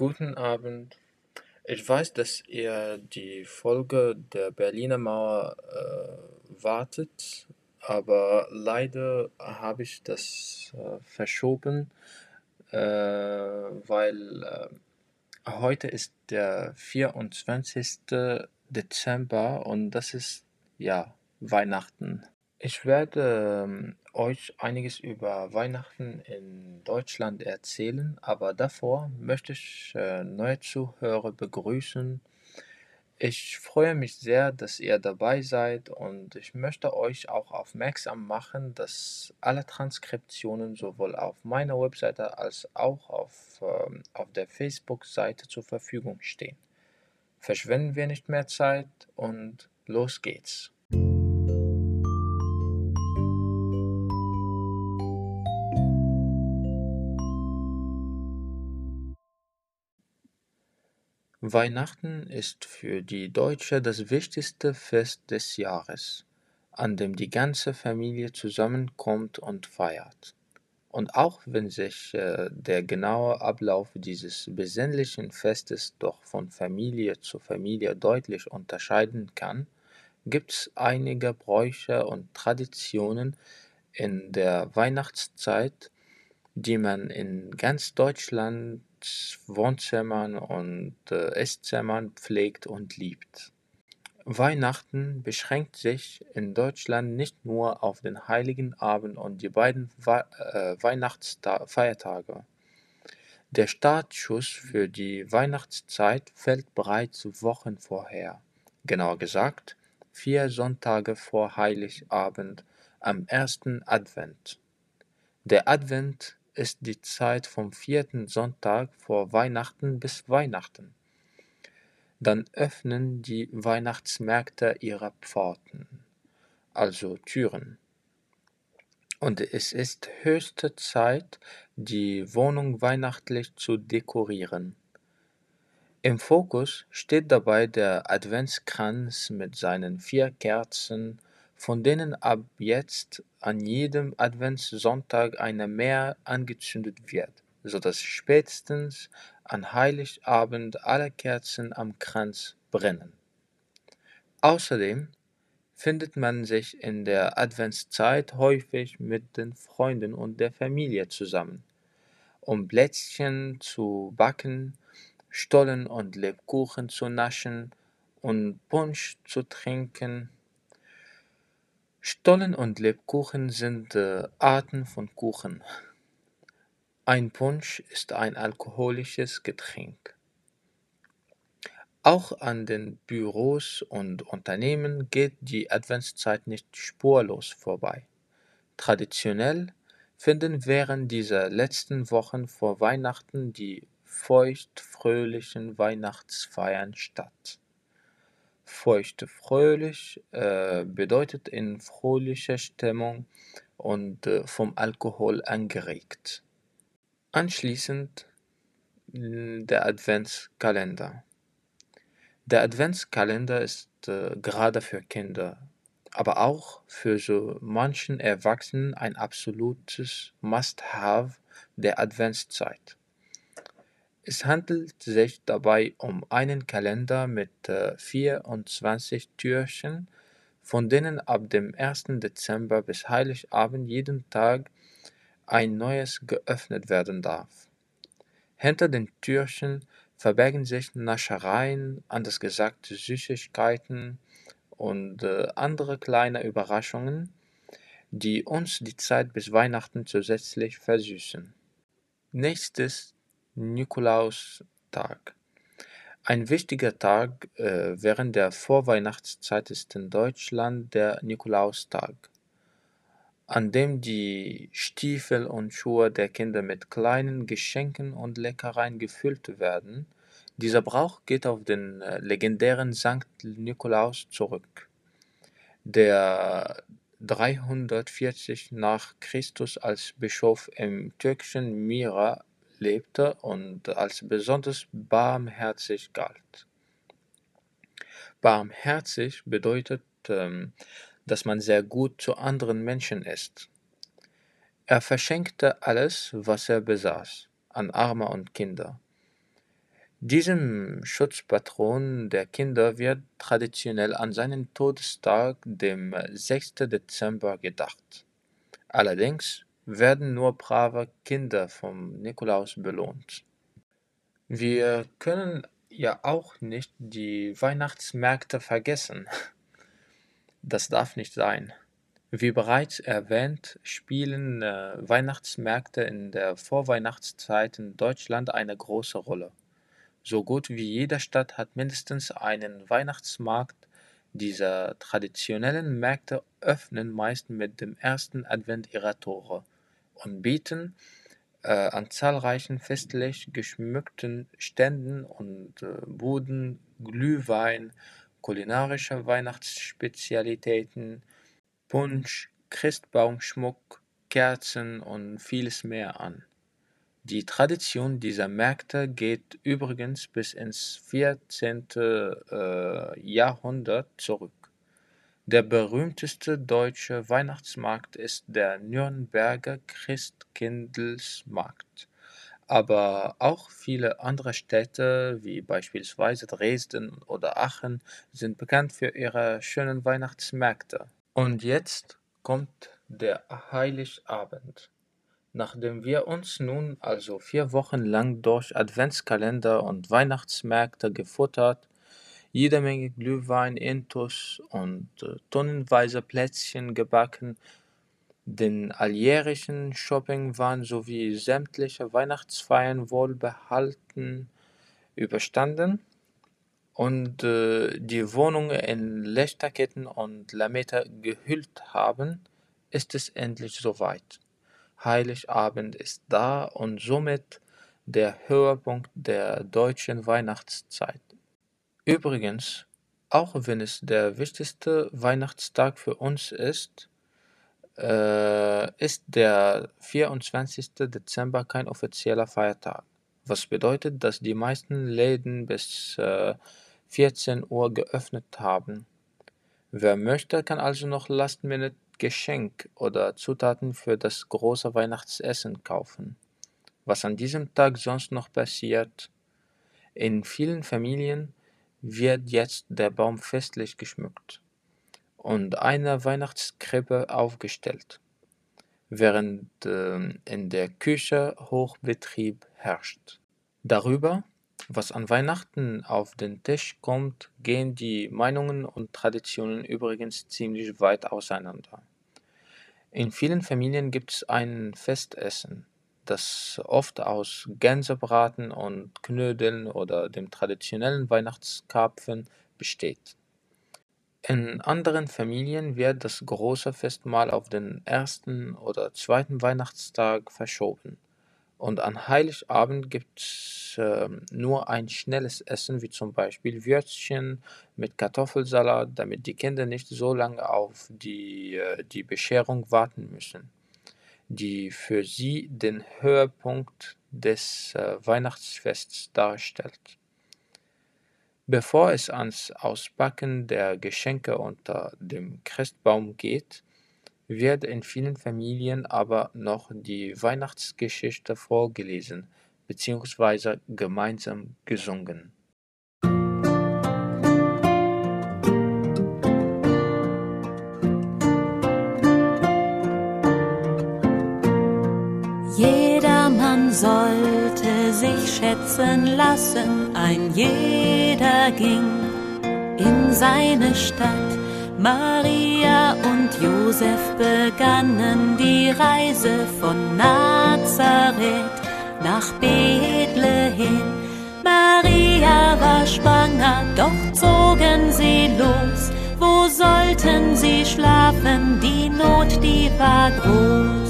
Guten Abend. Ich weiß, dass ihr die Folge der Berliner Mauer äh, wartet, aber leider habe ich das äh, verschoben, äh, weil äh, heute ist der 24. Dezember und das ist ja Weihnachten. Ich werde ähm, euch einiges über Weihnachten in Deutschland erzählen, aber davor möchte ich äh, neue Zuhörer begrüßen. Ich freue mich sehr, dass ihr dabei seid und ich möchte euch auch aufmerksam machen, dass alle Transkriptionen sowohl auf meiner Webseite als auch auf, ähm, auf der Facebook-Seite zur Verfügung stehen. Verschwenden wir nicht mehr Zeit und los geht's. Weihnachten ist für die Deutsche das wichtigste Fest des Jahres, an dem die ganze Familie zusammenkommt und feiert. Und auch wenn sich äh, der genaue Ablauf dieses besinnlichen Festes doch von Familie zu Familie deutlich unterscheiden kann, gibt es einige Bräuche und Traditionen in der Weihnachtszeit, die man in ganz Deutschland Wohnzimmern und äh, Esszimmern pflegt und liebt. Weihnachten beschränkt sich in Deutschland nicht nur auf den Heiligen Abend und die beiden äh, Weihnachtsfeiertage. Der Startschuss für die Weihnachtszeit fällt bereits Wochen vorher, genauer gesagt vier Sonntage vor Heiligabend am ersten Advent. Der Advent ist die Zeit vom vierten Sonntag vor Weihnachten bis Weihnachten. Dann öffnen die Weihnachtsmärkte ihre Pforten, also Türen. Und es ist höchste Zeit, die Wohnung weihnachtlich zu dekorieren. Im Fokus steht dabei der Adventskranz mit seinen vier Kerzen von denen ab jetzt an jedem Adventssonntag eine mehr angezündet wird, so dass spätestens an Heiligabend alle Kerzen am Kranz brennen. Außerdem findet man sich in der Adventszeit häufig mit den Freunden und der Familie zusammen, um Plätzchen zu backen, Stollen und Lebkuchen zu naschen und Punsch zu trinken Stollen und Lebkuchen sind äh, Arten von Kuchen. Ein Punsch ist ein alkoholisches Getränk. Auch an den Büros und Unternehmen geht die Adventszeit nicht spurlos vorbei. Traditionell finden während dieser letzten Wochen vor Weihnachten die feucht-fröhlichen Weihnachtsfeiern statt. Feucht-fröhlich äh, bedeutet in fröhlicher Stimmung und äh, vom Alkohol angeregt. Anschließend der Adventskalender. Der Adventskalender ist äh, gerade für Kinder, aber auch für so manchen Erwachsenen ein absolutes Must-Have der Adventszeit. Es handelt sich dabei um einen Kalender mit äh, 24 Türchen, von denen ab dem 1. Dezember bis Heiligabend jeden Tag ein neues geöffnet werden darf. Hinter den Türchen verbergen sich Naschereien, anders gesagt Süßigkeiten und äh, andere kleine Überraschungen, die uns die Zeit bis Weihnachten zusätzlich versüßen. Nächstes Nikolaustag. Ein wichtiger Tag äh, während der Vorweihnachtszeit ist in Deutschland der Nikolaustag, an dem die Stiefel und Schuhe der Kinder mit kleinen Geschenken und Leckereien gefüllt werden. Dieser Brauch geht auf den äh, legendären Sankt Nikolaus zurück, der 340 nach Christus als Bischof im türkischen Mira lebte und als besonders barmherzig galt. Barmherzig bedeutet, ähm, dass man sehr gut zu anderen Menschen ist. Er verschenkte alles, was er besaß, an Arme und Kinder. Diesem Schutzpatron der Kinder wird traditionell an seinem Todestag, dem 6. Dezember, gedacht. Allerdings werden nur brave Kinder vom Nikolaus belohnt. Wir können ja auch nicht die Weihnachtsmärkte vergessen. Das darf nicht sein. Wie bereits erwähnt, spielen äh, Weihnachtsmärkte in der Vorweihnachtszeit in Deutschland eine große Rolle. So gut wie jede Stadt hat mindestens einen Weihnachtsmarkt. Diese traditionellen Märkte öffnen meist mit dem ersten Advent ihre Tore und bieten äh, an zahlreichen festlich geschmückten Ständen und äh, Buden Glühwein, kulinarische Weihnachtsspezialitäten, Punsch, Christbaumschmuck, Kerzen und vieles mehr an. Die Tradition dieser Märkte geht übrigens bis ins 14. Äh, Jahrhundert zurück. Der berühmteste deutsche Weihnachtsmarkt ist der Nürnberger Christkindlesmarkt, aber auch viele andere Städte wie beispielsweise Dresden oder Aachen sind bekannt für ihre schönen Weihnachtsmärkte. Und jetzt kommt der Heiligabend. Nachdem wir uns nun also vier Wochen lang durch Adventskalender und Weihnachtsmärkte gefuttert, jede Menge Glühwein, Intus und äh, tonnenweise Plätzchen gebacken, den alljährlichen Shoppingwahn sowie sämtliche Weihnachtsfeiern wohlbehalten überstanden, und äh, die Wohnung in Lichterketten und Lametta gehüllt haben, ist es endlich soweit. Heiligabend ist da und somit der Höhepunkt der deutschen Weihnachtszeit. Übrigens, auch wenn es der wichtigste Weihnachtstag für uns ist, äh, ist der 24. Dezember kein offizieller Feiertag, was bedeutet, dass die meisten Läden bis äh, 14 Uhr geöffnet haben. Wer möchte, kann also noch Last-Minute-Geschenk oder Zutaten für das große Weihnachtsessen kaufen. Was an diesem Tag sonst noch passiert? In vielen Familien wird jetzt der Baum festlich geschmückt und eine Weihnachtskrippe aufgestellt, während äh, in der Küche Hochbetrieb herrscht. Darüber was an Weihnachten auf den Tisch kommt, gehen die Meinungen und Traditionen übrigens ziemlich weit auseinander. In vielen Familien gibt es ein Festessen, das oft aus Gänsebraten und Knödeln oder dem traditionellen Weihnachtskarpfen besteht. In anderen Familien wird das große Festmahl auf den ersten oder zweiten Weihnachtstag verschoben und an Heiligabend gibt's ähm, nur ein schnelles Essen, wie zum Beispiel Würstchen mit Kartoffelsalat, damit die Kinder nicht so lange auf die, äh, die Bescherung warten müssen, die für sie den Höhepunkt des äh, Weihnachtsfests darstellt. Bevor es ans Auspacken der Geschenke unter dem Christbaum geht, wird in vielen Familien aber noch die Weihnachtsgeschichte vorgelesen bzw. gemeinsam gesungen. Sollte sich schätzen lassen, ein jeder ging in seine Stadt Maria und Josef begannen die Reise von Nazareth nach Bethlehem. Maria war schwanger, doch zogen sie los. Wo sollten sie schlafen? Die Not, die war groß.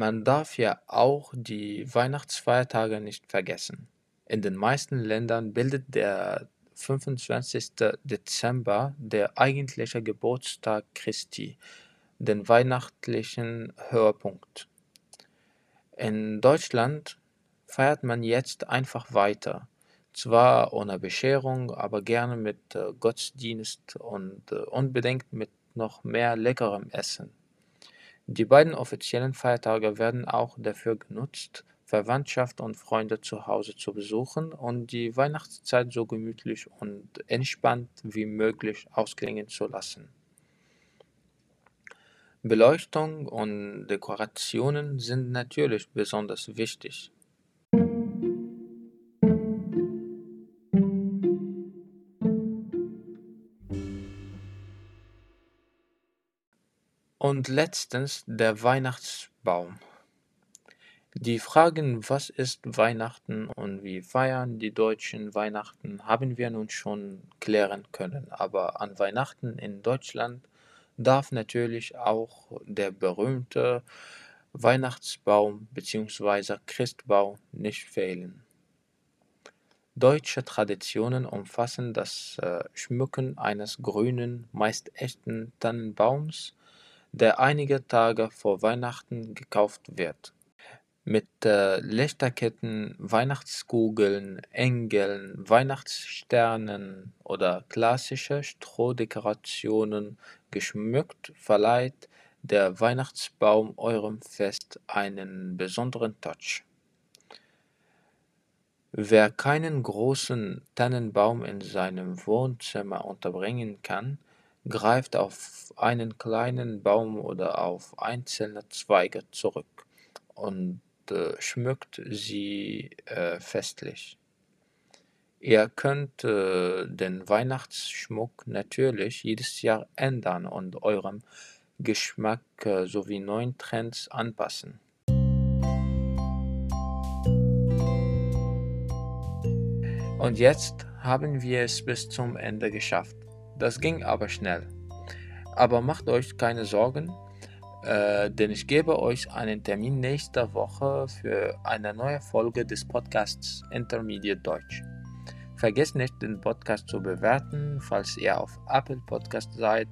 Man darf ja auch die Weihnachtsfeiertage nicht vergessen. In den meisten Ländern bildet der 25. Dezember der eigentliche Geburtstag Christi, den weihnachtlichen Höhepunkt. In Deutschland feiert man jetzt einfach weiter, zwar ohne Bescherung, aber gerne mit äh, Gottesdienst und äh, unbedingt mit noch mehr leckerem Essen. Die beiden offiziellen Feiertage werden auch dafür genutzt, Verwandtschaft und Freunde zu Hause zu besuchen und die Weihnachtszeit so gemütlich und entspannt wie möglich ausklingen zu lassen. Beleuchtung und Dekorationen sind natürlich besonders wichtig. Und letztens der Weihnachtsbaum. Die Fragen, was ist Weihnachten und wie feiern die Deutschen Weihnachten, haben wir nun schon klären können, aber an Weihnachten in Deutschland darf natürlich auch der berühmte Weihnachtsbaum bzw. Christbaum nicht fehlen. Deutsche Traditionen umfassen das äh, Schmücken eines grünen, meist echten Tannenbaums der einige Tage vor Weihnachten gekauft wird. Mit äh, Lichterketten, Weihnachtskugeln, Engeln, Weihnachtssternen oder klassische Strohdekorationen geschmückt verleiht der Weihnachtsbaum eurem Fest einen besonderen Touch. Wer keinen großen Tannenbaum in seinem Wohnzimmer unterbringen kann, greift auf einen kleinen Baum oder auf einzelne Zweige zurück und äh, schmückt sie äh, festlich. Ihr könnt den Weihnachtsschmuck natürlich jedes Jahr ändern und eurem Geschmack äh, sowie neuen Trends anpassen. Und jetzt haben wir es bis zum Ende geschafft. Das ging aber schnell. Aber macht euch keine Sorgen, äh, denn ich gebe euch einen Termin nächste Woche für eine neue Folge des Podcasts Intermediate Deutsch. Vergesst nicht, den Podcast zu bewerten. Falls ihr auf Apple Podcast seid,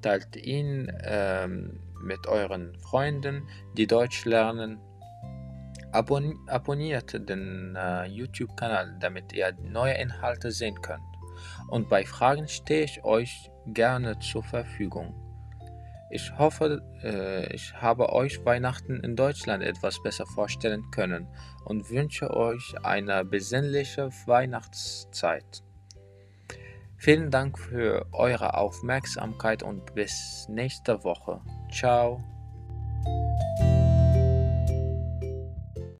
teilt ihn ähm, mit euren Freunden, die Deutsch lernen. Abon abonniert den äh, YouTube-Kanal, damit ihr neue Inhalte sehen könnt und bei Fragen stehe ich euch gerne zur Verfügung. Ich hoffe, äh, ich habe euch Weihnachten in Deutschland etwas besser vorstellen können und wünsche euch eine besinnliche Weihnachtszeit. Vielen Dank für eure Aufmerksamkeit und bis nächste Woche. Ciao.